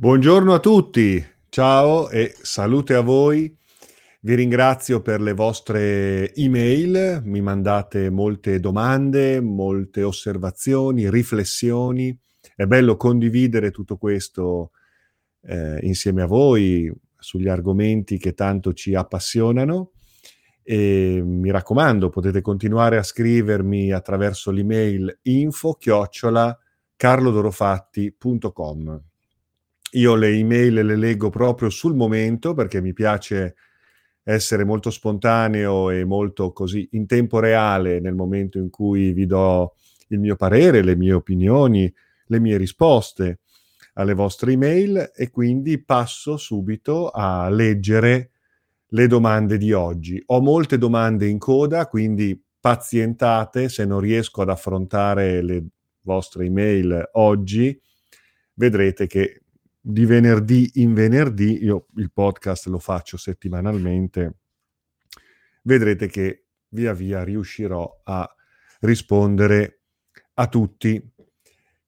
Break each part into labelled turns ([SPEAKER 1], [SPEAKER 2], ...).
[SPEAKER 1] Buongiorno a tutti, ciao e salute a voi. Vi ringrazio per le vostre email, mi mandate molte domande, molte osservazioni, riflessioni. È bello condividere tutto questo eh, insieme a voi sugli argomenti che tanto ci appassionano. E mi raccomando, potete continuare a scrivermi attraverso l'email info chiocciola carlodorofatti.com io le email le leggo proprio sul momento perché mi piace essere molto spontaneo e molto così in tempo reale nel momento in cui vi do il mio parere, le mie opinioni, le mie risposte alle vostre email e quindi passo subito a leggere le domande di oggi. Ho molte domande in coda, quindi pazientate se non riesco ad affrontare le vostre email oggi, vedrete che di venerdì in venerdì, io il podcast lo faccio settimanalmente, vedrete che via via riuscirò a rispondere a tutti.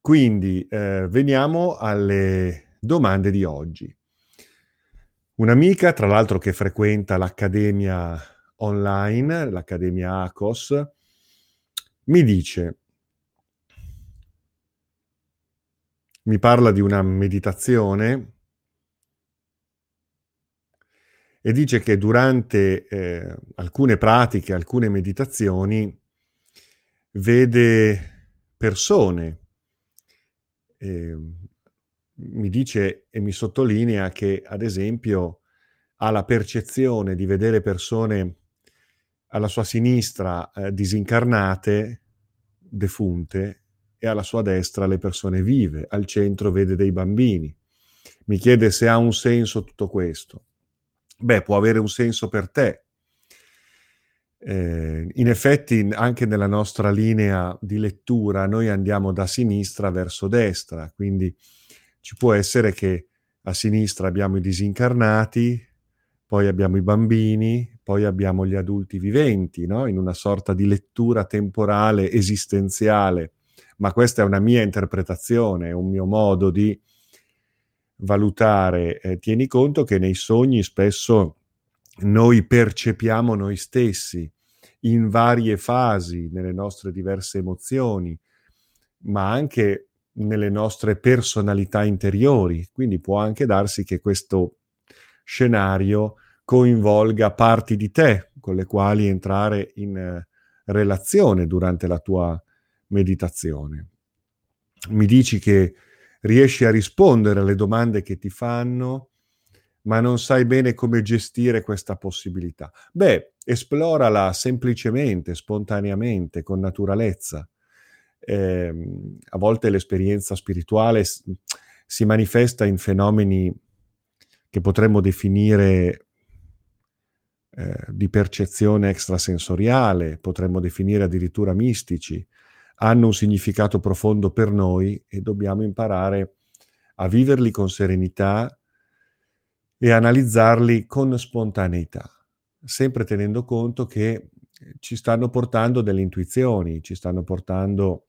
[SPEAKER 1] Quindi eh, veniamo alle domande di oggi. Un'amica, tra l'altro, che frequenta l'accademia online, l'accademia ACOS, mi dice, mi parla di una meditazione e dice che durante eh, alcune pratiche, alcune meditazioni, vede persone. Eh, mi dice e mi sottolinea che, ad esempio, ha la percezione di vedere persone alla sua sinistra eh, disincarnate, defunte, e alla sua destra le persone vive, al centro vede dei bambini. Mi chiede se ha un senso tutto questo. Beh, può avere un senso per te. Eh, in effetti, anche nella nostra linea di lettura, noi andiamo da sinistra verso destra, quindi ci può essere che a sinistra abbiamo i disincarnati, poi abbiamo i bambini, poi abbiamo gli adulti viventi, no? in una sorta di lettura temporale esistenziale ma questa è una mia interpretazione, un mio modo di valutare. Eh, tieni conto che nei sogni spesso noi percepiamo noi stessi in varie fasi, nelle nostre diverse emozioni, ma anche nelle nostre personalità interiori. Quindi può anche darsi che questo scenario coinvolga parti di te con le quali entrare in eh, relazione durante la tua meditazione. Mi dici che riesci a rispondere alle domande che ti fanno, ma non sai bene come gestire questa possibilità. Beh, esplorala semplicemente, spontaneamente, con naturalezza. Eh, a volte l'esperienza spirituale si manifesta in fenomeni che potremmo definire eh, di percezione extrasensoriale, potremmo definire addirittura mistici, hanno un significato profondo per noi e dobbiamo imparare a viverli con serenità e analizzarli con spontaneità, sempre tenendo conto che ci stanno portando delle intuizioni, ci stanno portando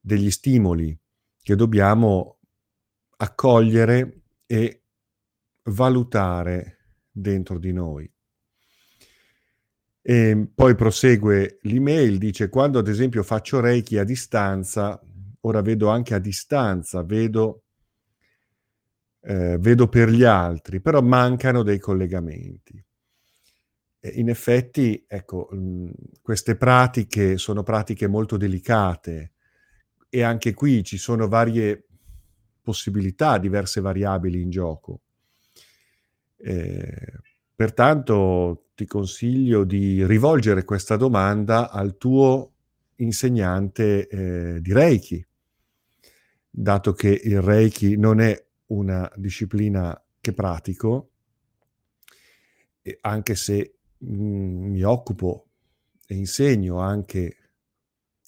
[SPEAKER 1] degli stimoli che dobbiamo accogliere e valutare dentro di noi. E poi prosegue l'email, dice quando ad esempio faccio Reiki a distanza, ora vedo anche a distanza, vedo, eh, vedo per gli altri, però mancano dei collegamenti. E in effetti, ecco, mh, queste pratiche sono pratiche molto delicate e anche qui ci sono varie possibilità, diverse variabili in gioco. Eh, pertanto ti consiglio di rivolgere questa domanda al tuo insegnante eh, di Reiki, dato che il Reiki non è una disciplina che pratico, anche se mh, mm, mi occupo e insegno anche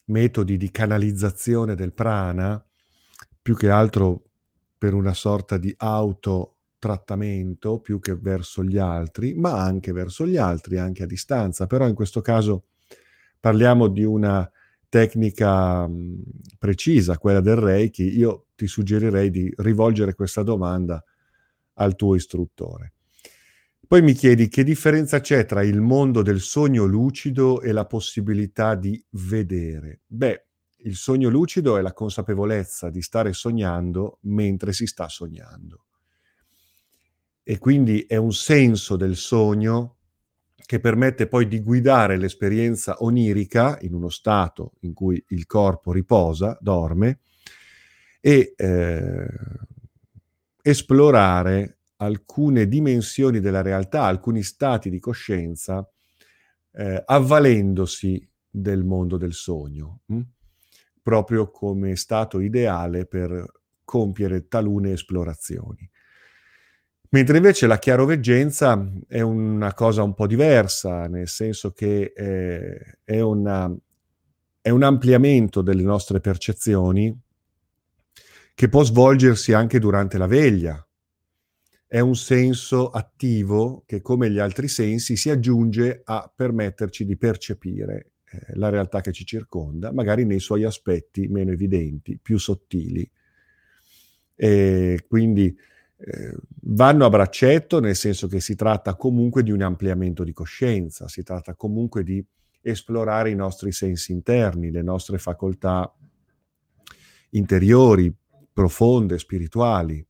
[SPEAKER 1] metodi di canalizzazione del prana, più che altro per una sorta di auto trattamento più che verso gli altri, ma anche verso gli altri, anche a distanza. Però in questo caso parliamo di una tecnica mh, precisa, quella del Reiki. Io ti suggerirei di rivolgere questa domanda al tuo istruttore. Poi mi chiedi che differenza c'è tra il mondo del sogno lucido e la possibilità di vedere. Beh, il sogno lucido è la consapevolezza di stare sognando mentre si sta sognando. E quindi è un senso del sogno che permette poi di guidare l'esperienza onirica in uno stato in cui il corpo riposa, dorme, e eh, esplorare alcune dimensioni della realtà, alcuni stati di coscienza, eh, avvalendosi del mondo del sogno, mh? Hm? proprio come stato ideale per compiere talune esplorazioni. Mentre invece la chiaroveggenza è una cosa un po' diversa, nel senso che eh, è, una, è un ampliamento delle nostre percezioni che può svolgersi anche durante la veglia, è un senso attivo che, come gli altri sensi, si aggiunge a permetterci di percepire eh, la realtà che ci circonda, magari nei suoi aspetti meno evidenti, più sottili. E quindi eh, vanno a braccetto, nel senso che si tratta comunque di un ampliamento di coscienza, si tratta comunque di esplorare i nostri sensi interni, le nostre facoltà interiori, profonde, spirituali.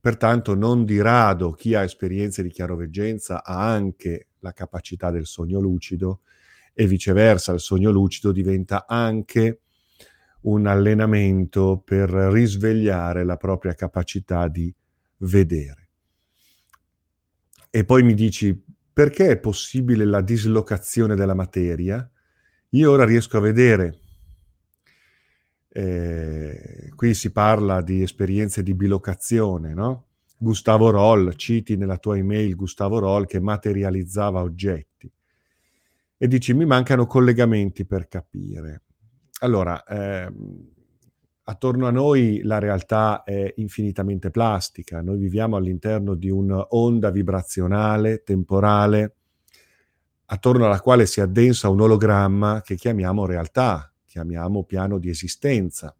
[SPEAKER 1] Pertanto non di rado chi ha esperienze di chiaroveggenza ha anche la capacità del sogno lucido e viceversa il sogno lucido diventa anche un allenamento per risvegliare la propria capacità di vedere. E poi mi dici perché è possibile la dislocazione della materia? Io ora riesco a vedere eh, qui si parla di esperienze di bilocazione, no? Gustavo Roll, citi nella tua email Gustavo Roll che materializzava oggetti e dici mi mancano collegamenti per capire. Allora, ehm, attorno a noi la realtà è infinitamente plastica, noi viviamo all'interno di un'onda vibrazionale, temporale, attorno alla quale si addensa un ologramma che chiamiamo realtà, chiamiamo piano di esistenza.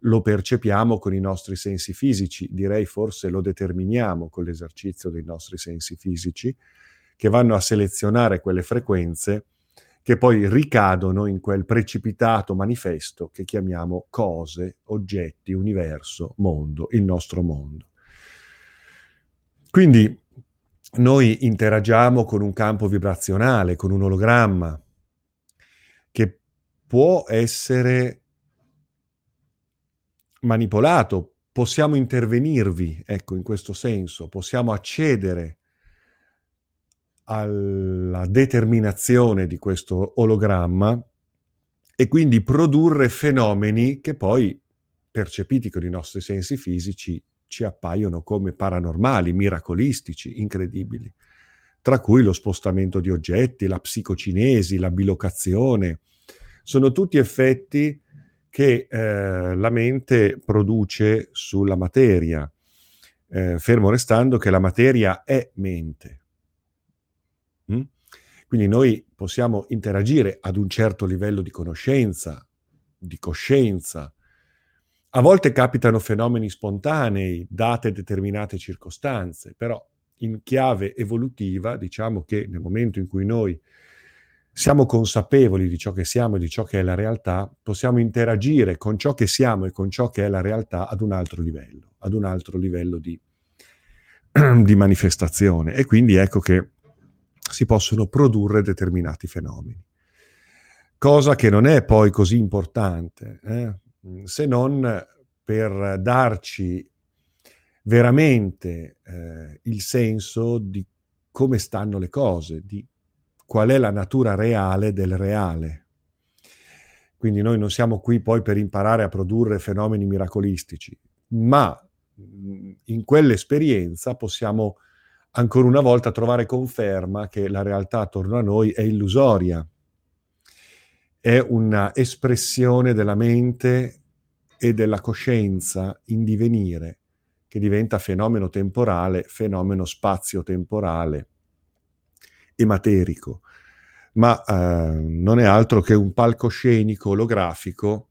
[SPEAKER 1] Lo percepiamo con i nostri sensi fisici, direi forse lo determiniamo con l'esercizio dei nostri sensi fisici, che vanno a selezionare quelle frequenze che poi ricadono in quel precipitato manifesto che chiamiamo cose, oggetti, universo, mondo, il nostro mondo. Quindi noi interagiamo con un campo vibrazionale, con un ologramma, che può essere manipolato, possiamo intervenirvi, ecco, in questo senso, possiamo accedere alla determinazione di questo ologramma e quindi produrre fenomeni che poi, percepiti con i nostri sensi fisici, ci appaiono come paranormali, miracolistici, incredibili, tra cui lo spostamento di oggetti, la psicocinesi, la bilocazione, sono tutti effetti che eh, la mente produce sulla materia, eh, fermo restando che la materia è mente. Quindi noi possiamo interagire ad un certo livello di conoscenza, di coscienza. A volte capitano fenomeni spontanei, date determinate circostanze, però in chiave evolutiva diciamo che nel momento in cui noi siamo consapevoli di ciò che siamo e di ciò che è la realtà, possiamo interagire con ciò che siamo e con ciò che è la realtà ad un altro livello, ad un altro livello di, di manifestazione. E quindi ecco che si possono produrre determinati fenomeni. Cosa che non è poi così importante, eh? se non per darci veramente eh, il senso di come stanno le cose, di qual è la natura reale del reale. Quindi noi non siamo qui poi per imparare a produrre fenomeni miracolistici, ma in quell'esperienza possiamo ancora una volta trovare conferma che la realtà attorno a noi è illusoria, è una espressione della mente e della coscienza in divenire, che diventa fenomeno temporale, fenomeno spazio-temporale e materico, ma eh, non è altro che un palcoscenico olografico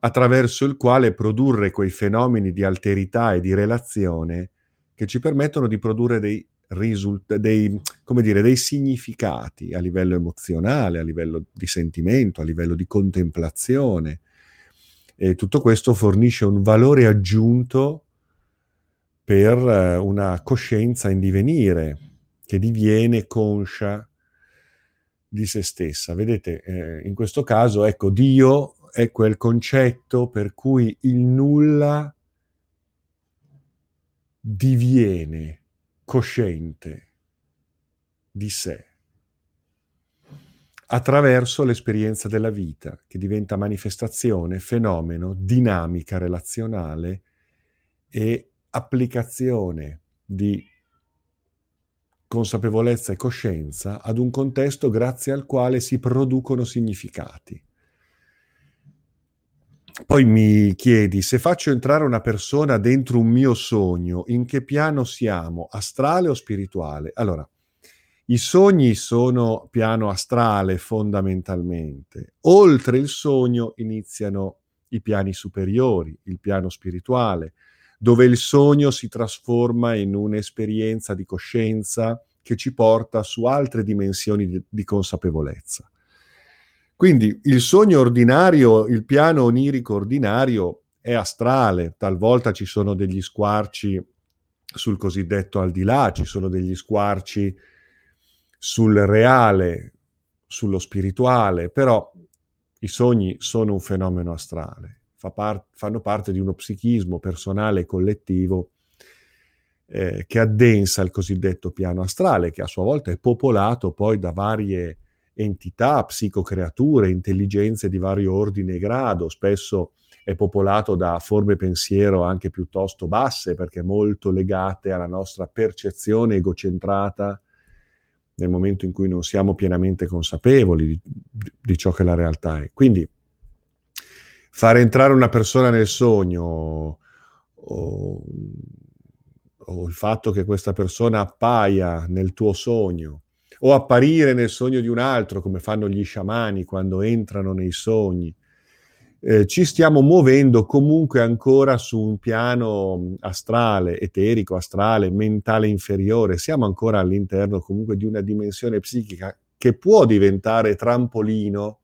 [SPEAKER 1] attraverso il quale produrre quei fenomeni di alterità e di relazione che ci permettono di produrre dei risult- dei, dire, dei significati a livello emozionale, a livello di sentimento, a livello di contemplazione. E tutto questo fornisce un valore aggiunto per eh, una coscienza in divenire, che diviene conscia di se stessa. Vedete, eh, in questo caso, ecco, Dio è quel concetto per cui il nulla diviene cosciente di sé attraverso l'esperienza della vita, che diventa manifestazione, fenomeno, dinamica relazionale e applicazione di consapevolezza e coscienza ad un contesto grazie al quale si producono significati. Poi mi chiedi, se faccio entrare una persona dentro un mio sogno, in che piano siamo, astrale o spirituale? Allora, i sogni sono piano astrale fondamentalmente. Oltre il sogno iniziano i piani superiori, il piano spirituale, dove il sogno si trasforma in un'esperienza di coscienza che ci porta su altre dimensioni di, consapevolezza. Quindi il sogno ordinario, il piano onirico ordinario è astrale, talvolta ci sono degli squarci sul cosiddetto al di là, ci sono degli squarci sul reale, sullo spirituale, però i sogni sono un fenomeno astrale, fa par- fanno parte di uno psichismo personale e collettivo eh, che addensa il cosiddetto piano astrale, che a sua volta è popolato poi da varie entità, psicocreature, intelligenze di vario ordine e grado, spesso è popolato da forme pensiero anche piuttosto basse, perché molto legate alla nostra percezione egocentrata nel momento in cui non siamo pienamente consapevoli di, di ciò che la realtà è. Quindi fare entrare una persona nel sogno o, o il fatto che questa persona appaia nel tuo sogno o apparire nel sogno di un altro, come fanno gli sciamani quando entrano nei sogni. Eh, ci stiamo muovendo comunque ancora su un piano astrale, eterico, astrale, mentale inferiore. Siamo ancora all'interno comunque di una dimensione psichica che può diventare trampolino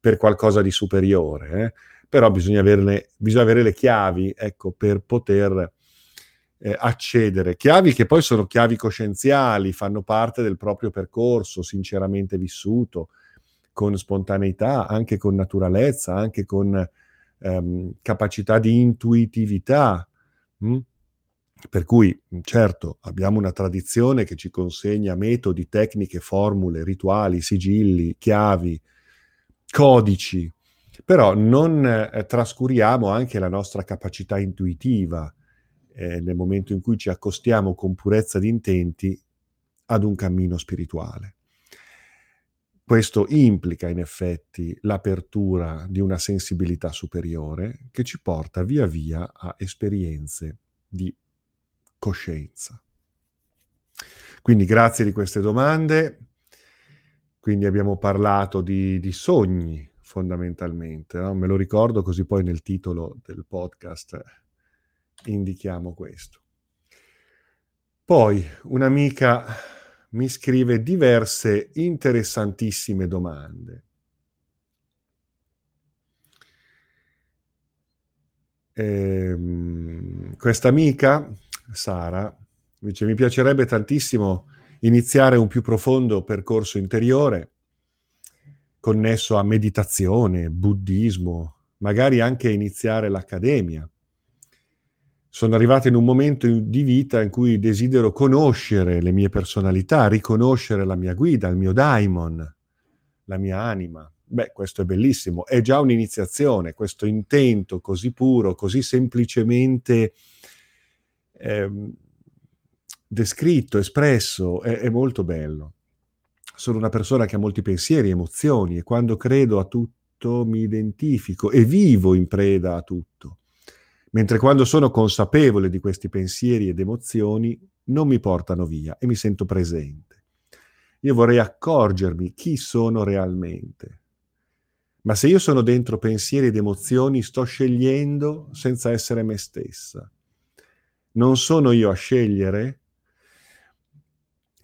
[SPEAKER 1] per qualcosa di superiore, eh? però bisogna, averne, bisogna avere le chiavi ecco, per poter eh, accedere. Chiavi che poi sono chiavi coscienziali, fanno parte del proprio percorso sinceramente vissuto, con spontaneità, anche con naturalezza, anche con ehm, capacità di intuitività. Hm? Per cui, certo, abbiamo una tradizione che ci consegna metodi, tecniche, formule, rituali, sigilli, chiavi, codici, però non eh, trascuriamo anche la nostra capacità intuitiva, eh, nel momento in cui ci accostiamo con purezza di intenti ad un cammino spirituale. Questo implica in effetti l'apertura di una sensibilità superiore che ci porta via via a esperienze di coscienza. Quindi grazie di queste domande. Quindi abbiamo parlato di, di sogni fondamentalmente, no? me lo ricordo così poi nel titolo del podcast indichiamo questo. Poi un'amica mi scrive diverse interessantissime domande. Ehm, questa amica, Sara, dice mi piacerebbe tantissimo iniziare un più profondo percorso interiore connesso a meditazione, buddismo, magari anche iniziare l'accademia sono arrivato in un momento di vita in cui desidero conoscere le mie personalità, riconoscere la mia guida, il mio daimon, la mia anima. Beh, questo è bellissimo, è già un'iniziazione, questo intento così puro, così semplicemente eh, descritto, espresso, è, è molto bello. Sono una persona che ha molti pensieri, emozioni e quando credo a tutto mi identifico e vivo in preda a tutto mentre quando sono consapevole di questi pensieri ed emozioni non mi portano via e mi sento presente. Io vorrei accorgermi chi sono realmente, Ma se io sono dentro pensieri ed emozioni, sto scegliendo senza essere me stessa. Non sono io a scegliere?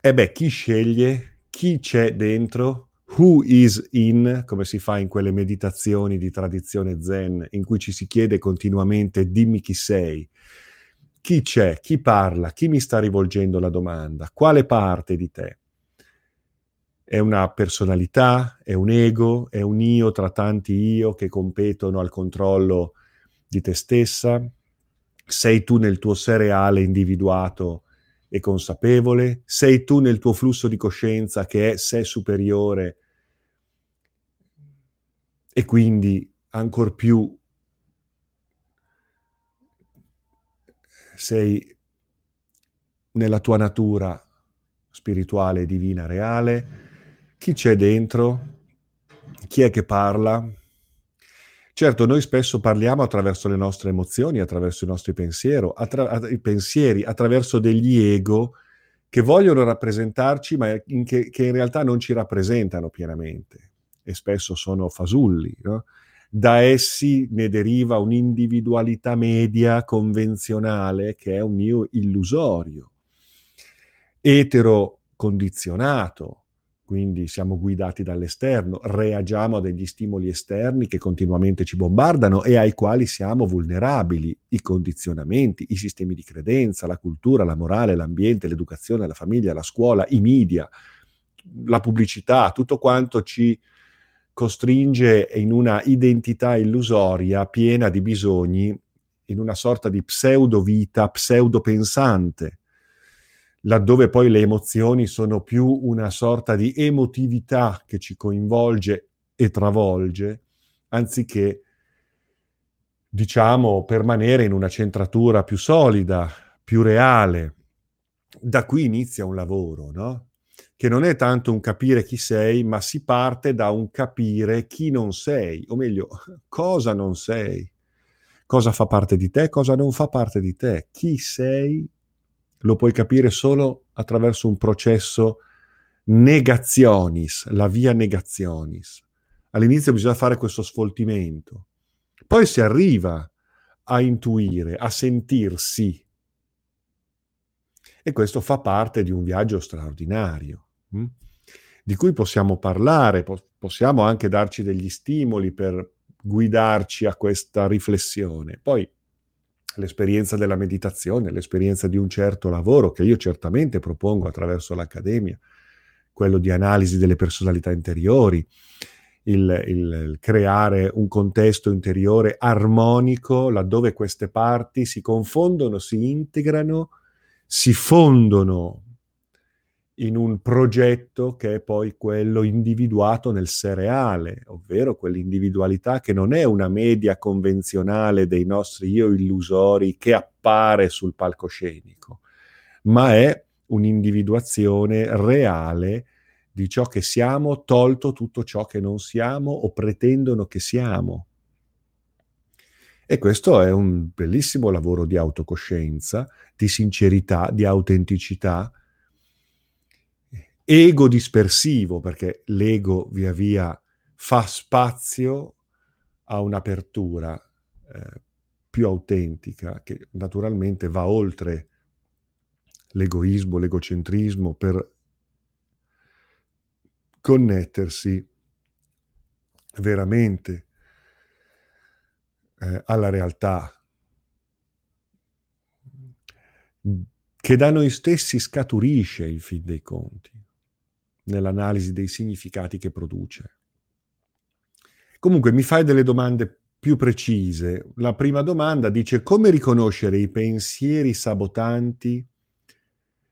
[SPEAKER 1] E beh, chi sceglie? Chi c'è dentro? Who is in, come si fa in quelle meditazioni di tradizione zen, in cui ci si chiede continuamente dimmi chi sei, chi c'è, chi parla, chi mi sta rivolgendo la domanda, quale parte di te. È una personalità, è un ego, è un io tra tanti io che competono al controllo di te stessa? Sei tu nel tuo sé reale individuato e consapevole? Sei tu nel tuo flusso di coscienza che è sé superiore e quindi ancor più sei nella tua natura spirituale, divina, reale, chi c'è dentro, chi è che parla. Certo, noi spesso parliamo attraverso le nostre emozioni, attraverso i nostri pensieri, attra- i pensieri attraverso degli ego che vogliono rappresentarci, ma in che, che in realtà non ci rappresentano pienamente e spesso sono fasulli. No? Da essi ne deriva un'individualità media convenzionale che è un io illusorio, etero condizionato, quindi siamo guidati dall'esterno, reagiamo a degli stimoli esterni che continuamente ci bombardano e ai quali siamo vulnerabili, i condizionamenti, i sistemi di credenza, la cultura, la morale, l'ambiente, l'educazione, la famiglia, la scuola, i media, la pubblicità, tutto quanto ci costringe in una identità illusoria piena di bisogni, in una sorta di pseudo vita, pseudo laddove poi le emozioni sono più una sorta di emotività che ci coinvolge e travolge, anziché, diciamo, permanere in una centratura più solida, più reale. Da qui inizia un lavoro, no? Che non è tanto un capire chi sei, ma si parte da un capire chi non sei, o meglio, cosa non sei, cosa fa parte di te, cosa non fa parte di te, chi sei, lo puoi capire solo attraverso un processo negazionis, la via negazionis. All'inizio bisogna fare questo sfoltimento, poi si arriva a intuire, a sentirsi. E questo fa parte di un viaggio straordinario. Hm? di cui possiamo parlare, po- possiamo anche darci degli stimoli per guidarci a questa riflessione. Poi l'esperienza della meditazione, l'esperienza di un certo lavoro che io certamente propongo attraverso l'Accademia, quello di analisi delle personalità interiori, il, il, il, creare un contesto interiore armonico laddove queste parti si confondono, si integrano, si fondono in un progetto che è poi quello individuato nel seriale, ovvero quell'individualità che non è una media convenzionale dei nostri io illusori che appare sul palcoscenico, ma è un'individuazione reale di ciò che siamo, tolto tutto ciò che non siamo o pretendono che siamo. E questo è un bellissimo lavoro di autocoscienza, di sincerità, di autenticità, ego dispersivo, perché l'ego via via fa spazio a un'apertura eh, più autentica, che naturalmente va oltre l'egoismo, l'egocentrismo, per connettersi veramente eh, alla realtà che da noi stessi scaturisce in fin dei conti nell'analisi dei significati che produce. Comunque mi fai delle domande più precise. La prima domanda dice come riconoscere i pensieri sabotanti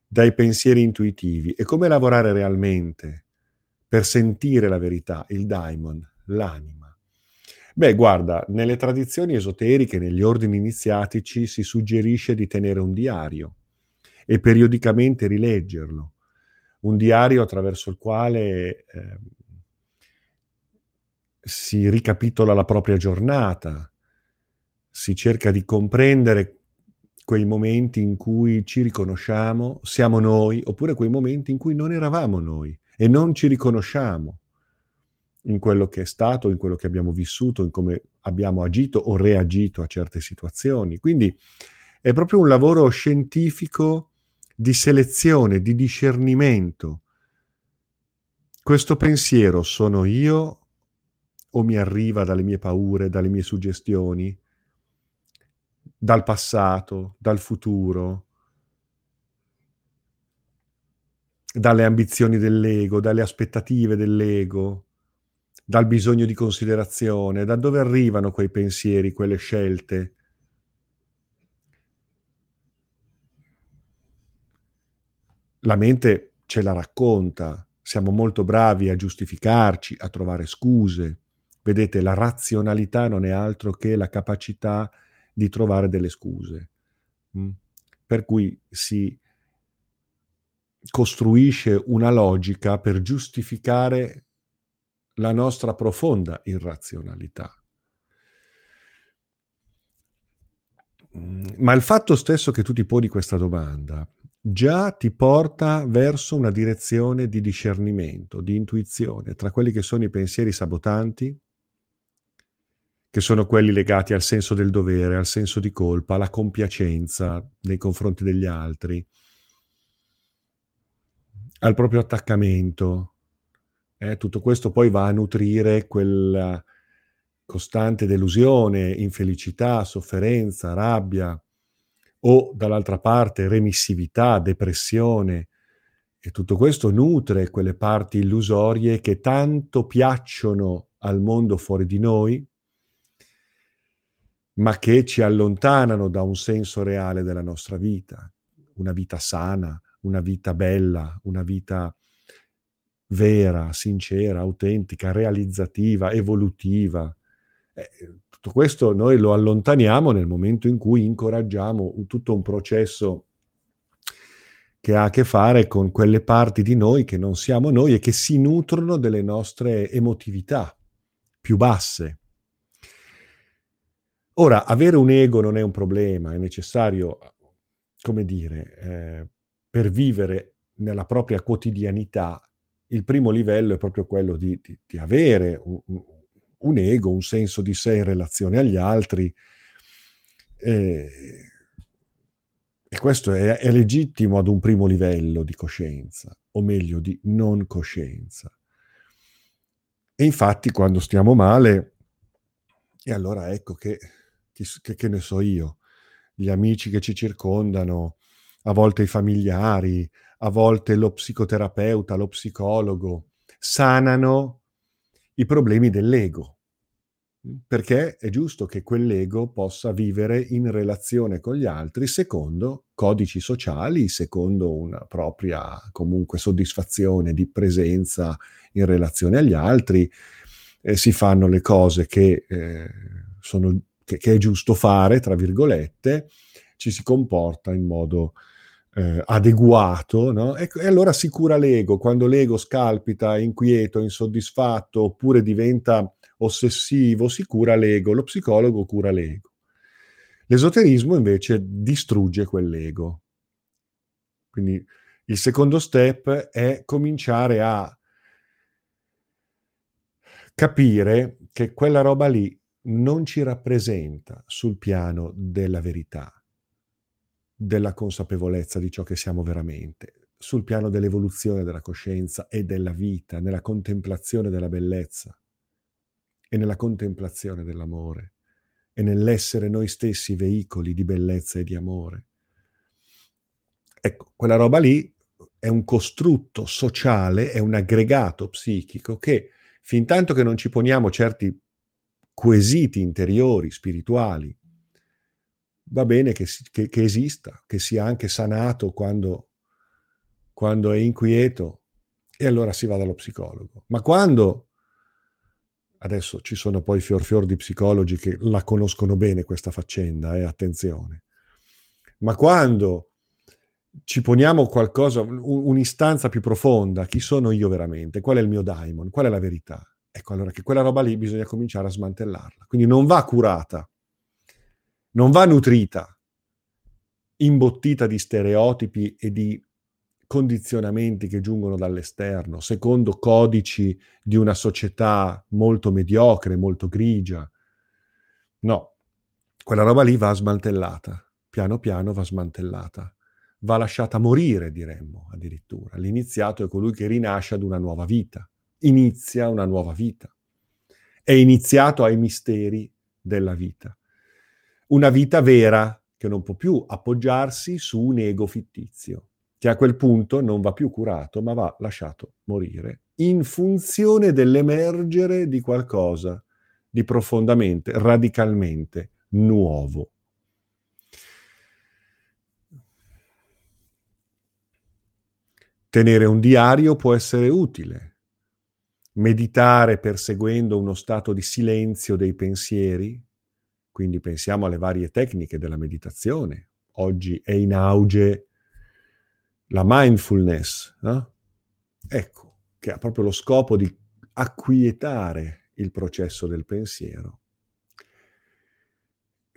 [SPEAKER 1] dai pensieri intuitivi e come lavorare realmente per sentire la verità, il daimon, l'anima. Beh, guarda, nelle tradizioni esoteriche, negli ordini iniziatici si suggerisce di tenere un diario e periodicamente rileggerlo un diario attraverso il quale eh, si ricapitola la propria giornata, si cerca di comprendere quei momenti in cui ci riconosciamo, siamo noi, oppure quei momenti in cui non eravamo noi e non ci riconosciamo. in quello che è stato, in quello che abbiamo vissuto, in come abbiamo agito o reagito a certe situazioni. Quindi è proprio un lavoro scientifico di selezione, di discernimento. Questo pensiero sono io o mi arriva dalle mie paure, dalle mie suggestioni, dal passato, dal futuro, dalle ambizioni dell'ego, dalle aspettative dell'ego, dal bisogno di considerazione, da dove arrivano quei pensieri, quelle scelte. La mente ce la racconta, siamo molto bravi a giustificarci, a trovare scuse. Vedete, la razionalità non è altro che la capacità di trovare delle scuse. Mm? Per cui si costruisce una logica per giustificare la nostra profonda irrazionalità. Mm, ma il fatto stesso che tu ti poni questa domanda già ti porta verso una direzione di discernimento, di intuizione tra quelli che sono i pensieri sabotanti, che sono quelli legati al senso del dovere, al senso di colpa, alla compiacenza nei confronti degli altri, al proprio attaccamento. Eh, tutto questo poi va a nutrire quella costante delusione, infelicità, sofferenza, rabbia o dall'altra parte remissività, depressione. E tutto questo nutre quelle parti illusorie che tanto piacciono al mondo fuori di noi, ma che ci allontanano da un senso reale della nostra vita, una vita sana, una vita bella, una vita vera, sincera, autentica, realizzativa, evolutiva. Eh, tutto questo noi lo allontaniamo nel momento in cui incoraggiamo tutto un processo che ha a che fare con quelle parti di noi che non siamo noi e che si nutrono delle nostre emotività più basse. Ora, avere un ego non è un problema, è necessario, come dire, eh, per vivere nella propria quotidianità, il primo livello è proprio quello di, di, di avere un, un, ego, un senso di sé in relazione agli altri. E, e questo è, è legittimo ad un primo livello di coscienza, o meglio di non coscienza. E infatti quando stiamo male, e allora ecco che, che, che ne so io, gli amici che ci circondano, a volte i familiari, a volte lo psicoterapeuta, lo psicologo, sanano i problemi dell'ego, perché è giusto che quell'ego possa vivere in relazione con gli altri secondo codici sociali, secondo una propria comunque soddisfazione di presenza in relazione agli altri, eh, si fanno le cose che, eh, sono, che, che, è giusto fare, tra virgolette, ci si comporta in modo eh, adeguato, no? e, e, allora si cura l'ego. Quando l'ego scalpita, inquieto, insoddisfatto, oppure diventa ossessivo, si cura l'ego. Lo psicologo cura l'ego. L'esoterismo invece distrugge quell'ego. Quindi il secondo step è cominciare a capire che quella roba lì non ci rappresenta sul piano della verità della consapevolezza di ciò che siamo veramente, sul piano dell'evoluzione della coscienza e della vita, nella contemplazione della bellezza e nella contemplazione dell'amore e nell'essere noi stessi veicoli di bellezza e di amore. Ecco, quella roba lì è un costrutto sociale, è un aggregato psichico che fin tanto che non ci poniamo certi quesiti interiori, spirituali, va bene che, che, che esista, che sia anche sanato quando, quando è inquieto e allora si va dallo psicologo. Ma quando, adesso ci sono poi fior fior di psicologi che la conoscono bene questa faccenda, eh, attenzione, ma quando ci poniamo qualcosa, un'istanza più profonda, chi sono io veramente, qual è il mio daimon, qual è la verità? Ecco allora che quella roba lì bisogna cominciare a smantellarla. Quindi non va curata, non va nutrita, imbottita di stereotipi e di condizionamenti che giungono dall'esterno, secondo codici di una società molto mediocre, molto grigia. No, quella roba lì va smantellata, piano piano va smantellata, va lasciata morire, diremmo addirittura. L'iniziato è colui che rinasce ad una nuova vita, inizia una nuova vita, è iniziato ai misteri della vita. Una vita vera che non può più appoggiarsi su un ego fittizio, che a quel punto non va più curato, ma va lasciato morire, in funzione dell'emergere di qualcosa di profondamente, radicalmente nuovo. Tenere un diario può essere utile. Meditare perseguendo uno stato di silenzio dei pensieri, quindi pensiamo alle varie tecniche della meditazione. Oggi è in auge la mindfulness, no? ecco, che ha proprio lo scopo di acquietare il processo del pensiero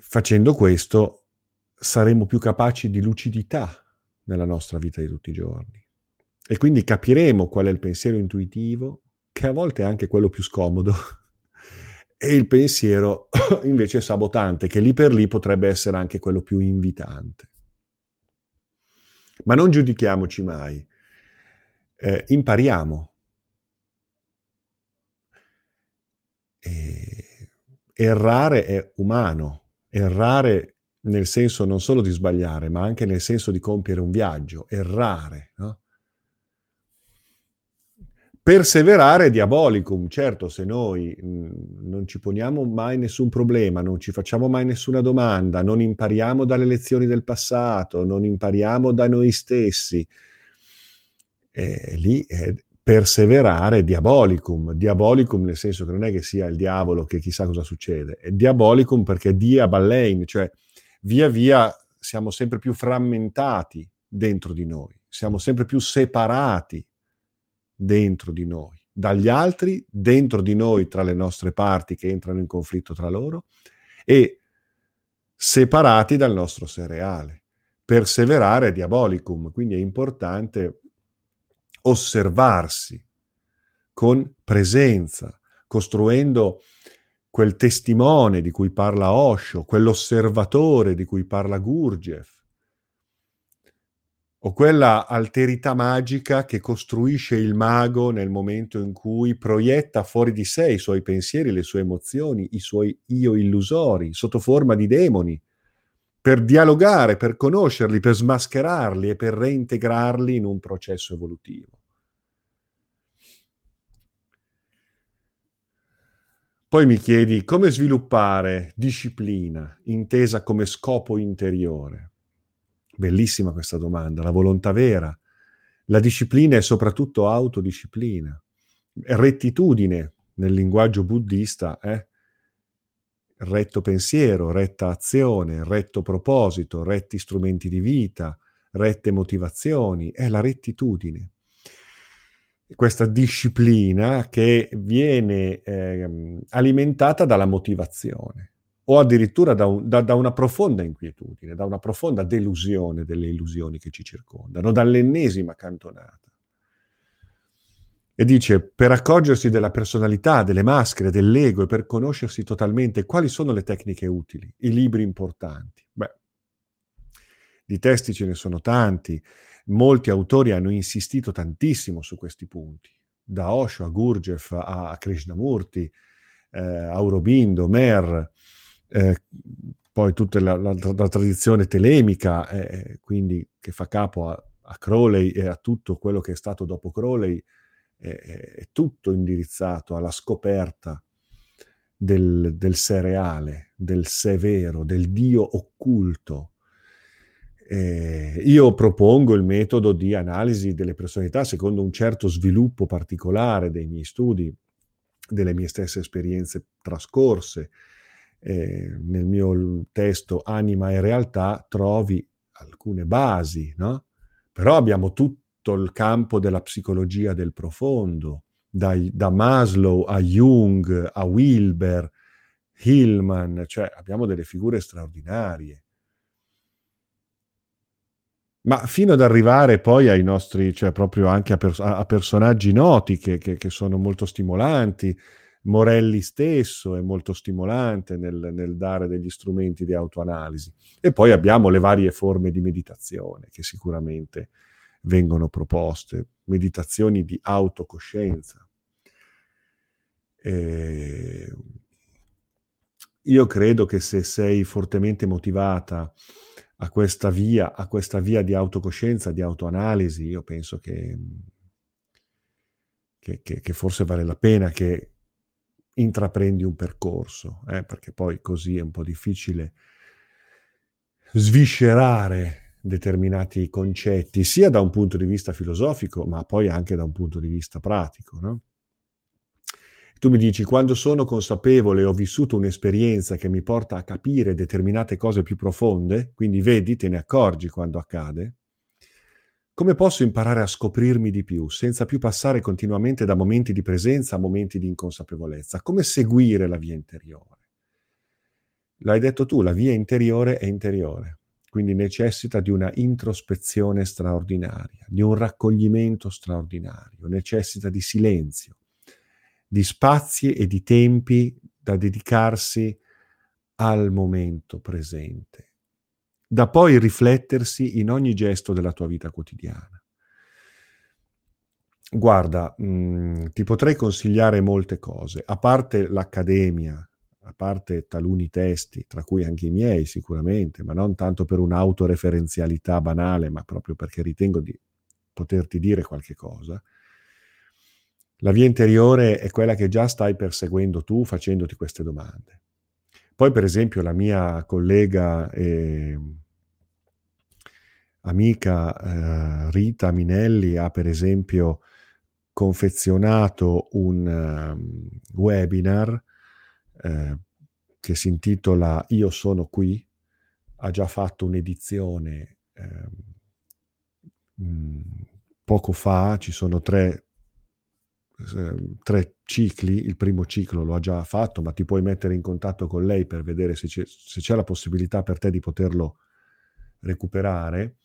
[SPEAKER 1] Facendo questo saremo più capaci di lucidità nella nostra vita di tutti i giorni e quindi capiremo qual è il pensiero intuitivo, che a volte è anche quello più scomodo, e il pensiero invece sabotante, che lì per lì potrebbe essere anche quello più invitante. Ma non giudichiamoci mai, eh, impariamo. E errare è umano, errare nel senso non solo di sbagliare, ma anche nel senso di compiere un viaggio, errare, no? Perseverare è diabolicum, certo, se noi mh, non ci poniamo mai nessun problema, non ci facciamo mai nessuna domanda, non impariamo dalle lezioni del passato, non impariamo da noi stessi, eh, lì è perseverare diabolicum, diabolicum nel senso che non è che sia il diavolo che chissà cosa succede, è diabolicum perché dia ballein, cioè via via siamo sempre più frammentati dentro di noi, siamo sempre più separati dentro di noi, dagli altri, dentro di noi, tra le nostre parti che entrano in conflitto tra loro e separati dal nostro sé reale. Perseverare è diabolicum, quindi è importante osservarsi con presenza, costruendo quel testimone di cui parla Osho, quell'osservatore di cui parla Gurdjieff, o quella alterità magica che costruisce il mago nel momento in cui proietta fuori di sé i suoi pensieri, le sue emozioni, i suoi io illusori, sotto forma di demoni, per dialogare, per conoscerli, per smascherarli e per reintegrarli in un processo evolutivo. Poi mi chiedi come sviluppare disciplina intesa come scopo interiore. Bellissima questa domanda, la volontà vera. La disciplina è soprattutto autodisciplina. Rettitudine nel linguaggio buddista eh? retto pensiero, retta azione, retto proposito, retti strumenti di vita, rette motivazioni, è la rettitudine. Questa disciplina che viene eh, alimentata dalla motivazione o addirittura da, un, da, da, una profonda inquietudine, da una profonda delusione delle illusioni che ci circondano, dall'ennesima cantonata. E dice per accorgersi della personalità, delle maschere, dell'ego e per conoscersi totalmente quali sono le tecniche utili, i libri importanti. Beh, di testi ce ne sono tanti, molti autori hanno insistito tantissimo su questi punti, da Osho a Gurdjieff a Krishnamurti, eh, Aurobindo, Mer, eh, poi tutta la, la, la tradizione telemica, eh, quindi che fa capo a, a Crowley e a tutto quello che è stato dopo Crowley, è, è tutto indirizzato alla scoperta del, del sé reale, del sé vero, del Dio occulto. Eh, io propongo il metodo di analisi delle personalità secondo un certo sviluppo particolare dei miei studi, delle mie stesse esperienze trascorse. Eh, nel mio testo Anima e Realtà trovi alcune basi, no? Però abbiamo tutto il campo della psicologia del profondo, dai, da Maslow a Jung, a Wilber, Hillman, cioè abbiamo delle figure straordinarie. ma fino ad arrivare poi ai nostri, cioè proprio anche a, pers- a personaggi noti che, che, che, sono molto stimolanti. Morelli stesso è molto stimolante nel, nel, dare degli strumenti di autoanalisi. E poi abbiamo le varie forme di meditazione che sicuramente vengono proposte, meditazioni di autocoscienza. E io credo che se sei fortemente motivata a questa via, a questa via di autocoscienza, di autoanalisi, io penso che, che, che, che forse vale la pena che intraprendi un percorso, eh, perché poi così è un po' difficile sviscerare determinati concetti, sia da un punto di vista filosofico, ma poi anche da un punto di vista pratico. No? Tu mi dici, quando sono consapevole ho vissuto un'esperienza che mi porta a capire determinate cose più profonde, quindi vedi, te ne accorgi quando accade, come posso imparare a scoprirmi di più, senza più passare continuamente da momenti di presenza a momenti di inconsapevolezza? Come seguire la via interiore? L'hai detto tu, la via interiore è interiore, quindi necessita di una introspezione straordinaria, di un raccoglimento straordinario, necessita di silenzio di spazi e di tempi da dedicarsi al momento presente, da poi riflettersi in ogni gesto della tua vita quotidiana. Guarda, mh, mm, ti potrei consigliare molte cose, a parte l'accademia, a parte taluni testi, tra cui anche i miei sicuramente, ma non tanto per un'autoreferenzialità banale, ma proprio perché ritengo di poterti dire qualche cosa. La via interiore è quella che già stai perseguendo tu facendoti queste domande. Poi, per esempio, la mia collega e amica eh, Rita Minelli ha, per esempio, confezionato un um, webinar eh, che si intitola Io sono qui, ha già fatto un'edizione eh, mh, poco fa, ci sono tre tre cicli, il primo ciclo lo ha già fatto, ma ti puoi mettere in contatto con lei per vedere se c'è, se c'è la possibilità per te di poterlo recuperare.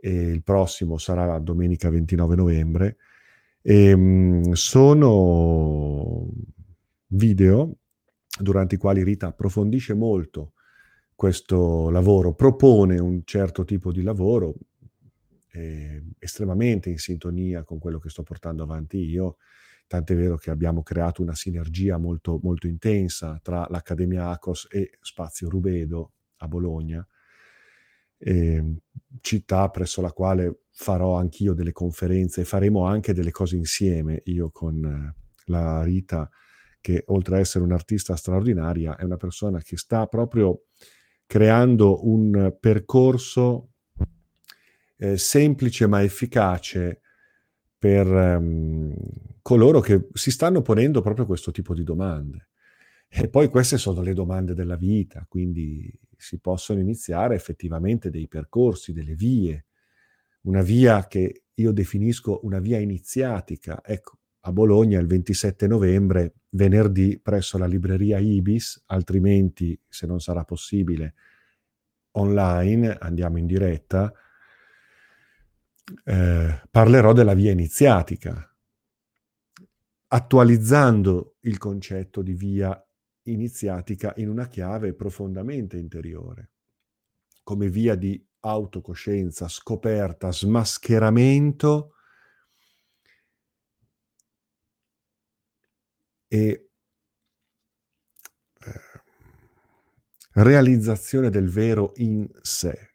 [SPEAKER 1] E il prossimo sarà domenica 29 novembre. E, ehm, sono video durante i quali Rita approfondisce molto questo lavoro, propone un certo tipo di lavoro, eh, estremamente in sintonia con quello che sto portando avanti io, tant'è vero che abbiamo creato una sinergia molto, molto intensa tra l'Accademia ACOS e Spazio Rubedo a Bologna, eh, città presso la quale farò anch'io delle conferenze e faremo anche delle cose insieme, io con eh, la Rita, che oltre a essere un'artista straordinaria, è una persona che sta proprio creando un percorso eh, semplice ma efficace per um, coloro che si stanno ponendo proprio questo tipo di domande. E poi queste sono le domande della vita, quindi si possono iniziare effettivamente dei percorsi, delle vie, una via che io definisco una via iniziatica. Ecco, a Bologna il 27 novembre, venerdì, presso la libreria Ibis, altrimenti, se non sarà possibile, online, andiamo in diretta, eh, parlerò della via iniziatica, attualizzando il concetto di via iniziatica in una chiave profondamente interiore, come via di autocoscienza, scoperta, smascheramento e eh, realizzazione del vero in sé.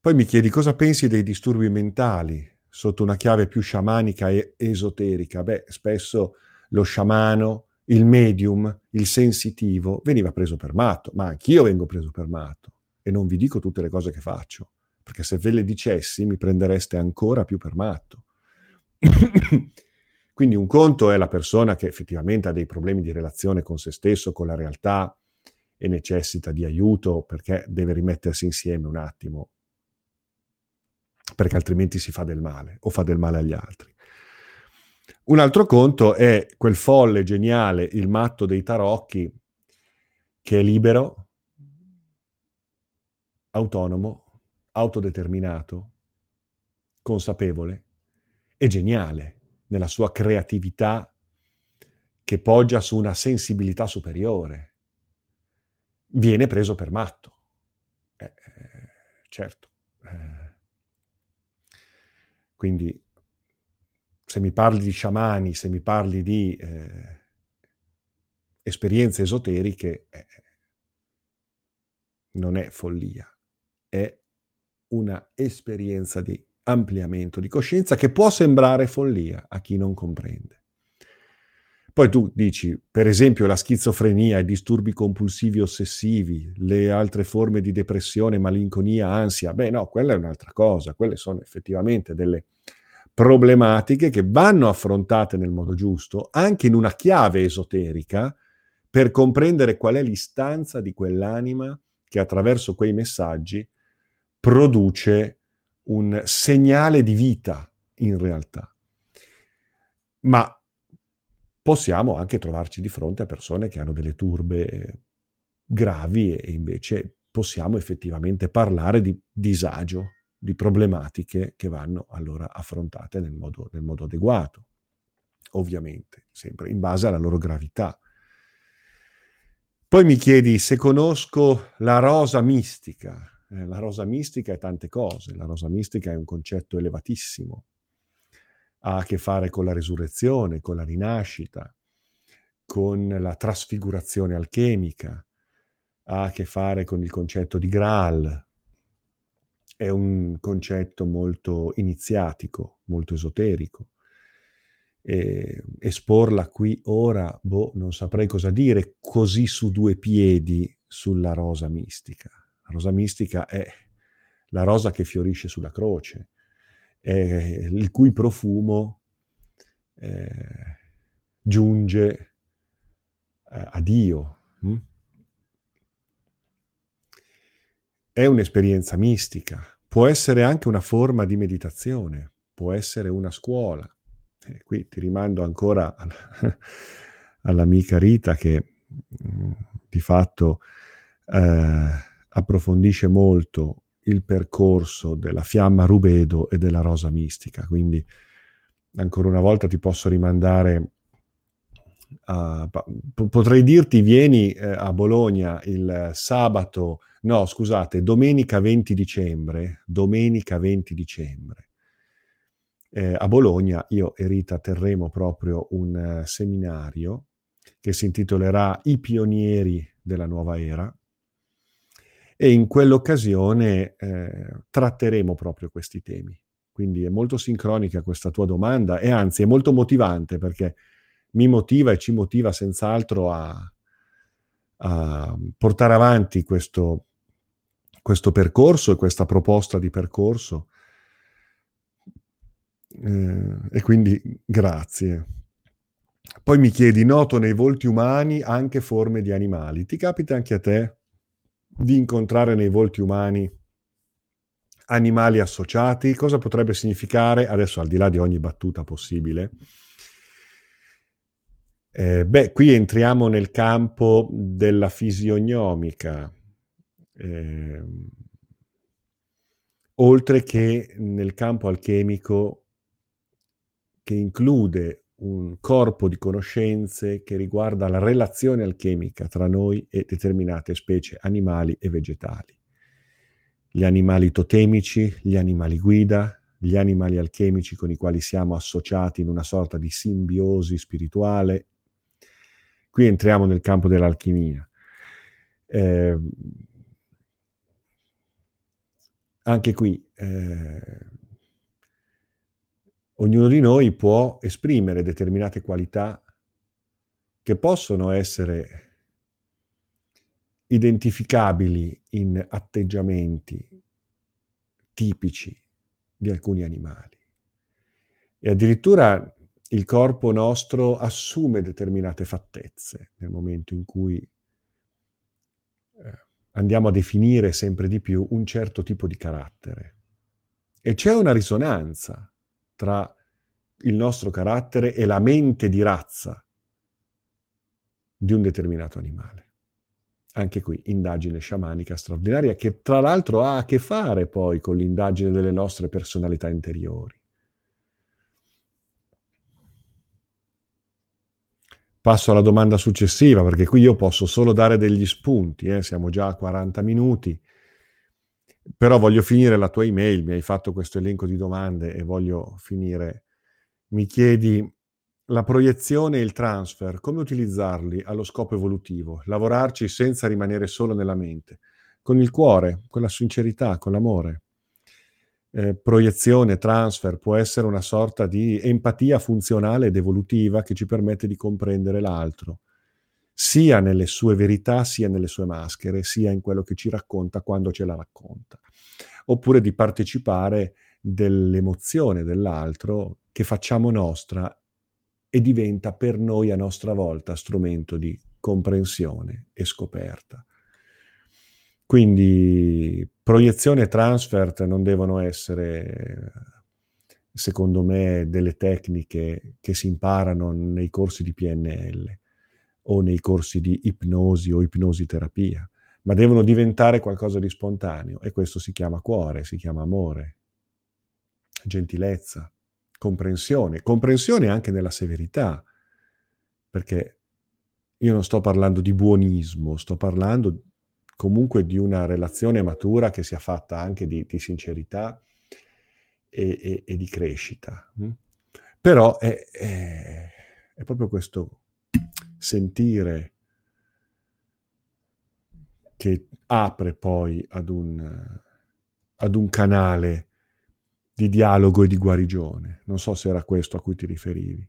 [SPEAKER 1] Poi mi chiedi cosa pensi dei disturbi mentali sotto una chiave più sciamanica e esoterica. Beh, spesso lo sciamano, il medium, il sensitivo veniva preso per matto, ma anch'io vengo preso per matto e non vi dico tutte le cose che faccio, perché se ve le dicessi mi prendereste ancora più per matto. Quindi un conto è la persona che effettivamente ha dei problemi di relazione con se stesso, con la realtà e necessita di aiuto perché deve rimettersi insieme un attimo perché altrimenti si fa del male o fa del male agli altri. Un altro conto è quel folle geniale, il matto dei tarocchi, che è libero, autonomo, autodeterminato, consapevole e geniale nella sua creatività che poggia su una sensibilità superiore. Viene preso per matto. Eh, eh, certo. Eh. Quindi se mi parli di sciamani, se mi parli di eh, esperienze esoteriche, eh, non è follia, è una esperienza di ampliamento di coscienza che può sembrare follia a chi non comprende. Poi tu dici, per esempio, la schizofrenia, i disturbi compulsivi ossessivi, le altre forme di depressione, malinconia, ansia. Beh, no, quella è un'altra cosa. Quelle sono effettivamente delle problematiche che vanno affrontate nel modo giusto, anche in una chiave esoterica, per comprendere qual è l'istanza di quell'anima che attraverso quei messaggi produce un segnale di vita in realtà. Ma possiamo anche trovarci di fronte a persone che hanno delle turbe gravi e invece possiamo effettivamente parlare di disagio, di problematiche che vanno allora affrontate nel modo, nel modo adeguato, ovviamente, sempre in base alla loro gravità. Poi mi chiedi se conosco la rosa mistica. Eh, la rosa mistica è tante cose, la rosa mistica è un concetto elevatissimo, ha a che fare con la risurrezione, con la rinascita, con la trasfigurazione alchemica, ha a che fare con il concetto di Graal, è un concetto molto iniziatico, molto esoterico. E esporla qui ora, boh, non saprei cosa dire, così su due piedi sulla rosa mistica. La rosa mistica è la rosa che fiorisce sulla croce, il cui profumo eh, giunge eh, a Dio. Hm? È un'esperienza mistica, può essere anche una forma di meditazione, può essere una scuola. E qui ti rimando ancora all'amica Rita che mh, di fatto eh, approfondisce molto il percorso della fiamma rubedo e della rosa mistica. Quindi ancora una volta ti posso rimandare a, potrei dirti vieni eh, a Bologna il sabato, no scusate, domenica 20 dicembre, domenica 20 dicembre. Eh, a Bologna io e Rita terremo proprio un uh, seminario che si intitolerà I pionieri della nuova era, e in quell'occasione eh, tratteremo proprio questi temi. Quindi è molto sincronica questa tua domanda e anzi è molto motivante perché mi motiva e ci motiva senz'altro a, a portare avanti questo, questo, percorso e questa proposta di percorso. Eh, e quindi grazie. Poi mi chiedi, noto nei volti umani anche forme di animali. Ti capita anche a te? di incontrare nei volti umani animali associati. Cosa potrebbe significare, adesso al di là di ogni battuta possibile? Eh, beh, qui entriamo nel campo della fisionomica, eh, oltre che nel campo alchemico che include un corpo di conoscenze che riguarda la relazione alchemica tra noi e determinate specie animali e vegetali. Gli animali totemici, gli animali guida, gli animali alchemici con i quali siamo associati in una sorta di simbiosi spirituale. Qui entriamo nel campo dell'alchimia. Eh, anche qui eh, ognuno di noi può esprimere determinate qualità che possono essere identificabili in atteggiamenti tipici di alcuni animali. E addirittura il corpo nostro assume determinate fattezze nel momento in cui eh, andiamo a definire sempre di più un certo tipo di carattere. E c'è una risonanza tra il nostro carattere e la mente di razza di un determinato animale. Anche qui, indagine sciamanica straordinaria che tra l'altro ha a che fare poi con l'indagine delle nostre personalità interiori. Passo alla domanda successiva, perché qui io posso solo dare degli spunti, eh? siamo già a 40 minuti, però voglio finire la tua email, mi hai fatto questo elenco di domande e voglio finire. Mi chiedi la proiezione e il transfer, come utilizzarli allo scopo evolutivo, lavorarci senza rimanere solo nella mente, con il cuore, con la sincerità, con l'amore eh, proiezione, transfer, può essere una sorta di empatia funzionale ed evolutiva che ci permette di comprendere l'altro, sia nelle sue verità, sia nelle sue maschere, sia in quello che ci racconta quando ce la racconta, oppure di partecipare dell'emozione dell'altro che facciamo nostra e diventa per noi a nostra volta strumento di comprensione e scoperta. Quindi proiezione e transfer non devono essere, secondo me, delle tecniche che si imparano nei corsi di PNL o nei corsi di ipnosi o ipnosi terapia, ma devono diventare qualcosa di spontaneo e questo si chiama cuore, si chiama amore, gentilezza, comprensione, comprensione anche nella severità, perché io non sto parlando di buonismo, sto parlando comunque di una relazione matura che sia fatta anche di, di sincerità e, e, e, di crescita. Hm? Però è, è, è proprio questo sentire che apre poi ad un, ad un canale di dialogo e di guarigione. Non so se era questo a cui ti riferivi.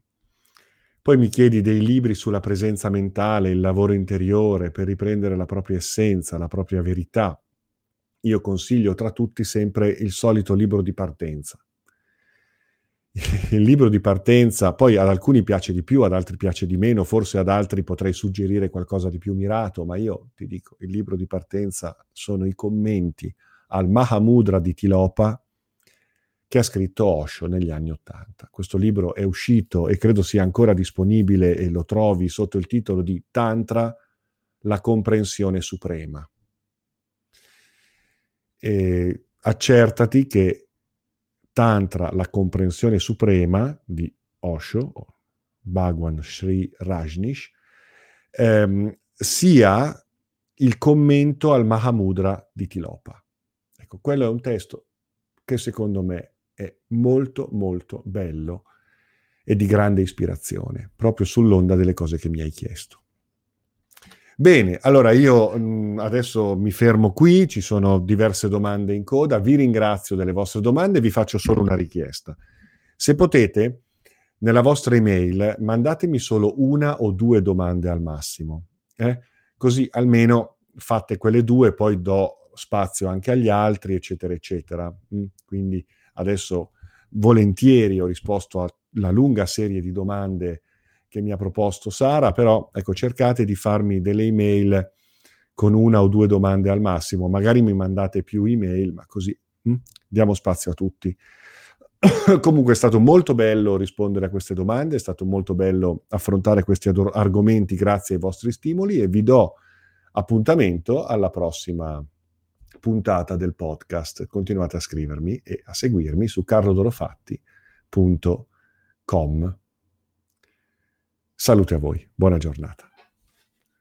[SPEAKER 1] Poi mi chiedi dei libri sulla presenza mentale, il lavoro interiore per riprendere la propria essenza, la propria verità. Io consiglio tra tutti sempre il solito libro di partenza. Il libro di partenza, poi ad alcuni piace di più, ad altri piace di meno, forse ad altri potrei suggerire qualcosa di più mirato, ma io ti dico, il libro di partenza sono i commenti al Mahamudra di Tilopa che ha scritto Osho negli anni Ottanta. Questo libro è uscito e credo sia ancora disponibile e lo trovi sotto il titolo di Tantra, la comprensione suprema. E accertati che Tantra, la comprensione suprema di Osho, Bhagwan Sri Rajnish, ehm, sia il commento al Mahamudra di Tilopa. Ecco, quello è un testo che secondo me è molto molto bello e di grande ispirazione, proprio sull'onda delle cose che mi hai chiesto. Bene, allora io mm, adesso mi fermo qui, ci sono diverse domande in coda, vi ringrazio delle vostre domande vi faccio solo una richiesta. Se potete, nella vostra email mandatemi solo una o due domande al massimo, eh? così almeno fate quelle due, poi do spazio anche agli altri, eccetera, eccetera. Mm, quindi Adesso volentieri ho risposto alla lunga serie di domande che mi ha proposto Sara, però ecco, cercate di farmi delle email con una o due domande al massimo, magari mi mandate più email, ma così hm, diamo spazio a tutti. Comunque è stato molto bello rispondere a queste domande, è stato molto bello affrontare questi argomenti grazie ai vostri stimoli e vi do appuntamento alla prossima puntata del podcast. Continuate a scrivermi e a seguirmi su carlodorofatti.com. Salute a voi, buona giornata.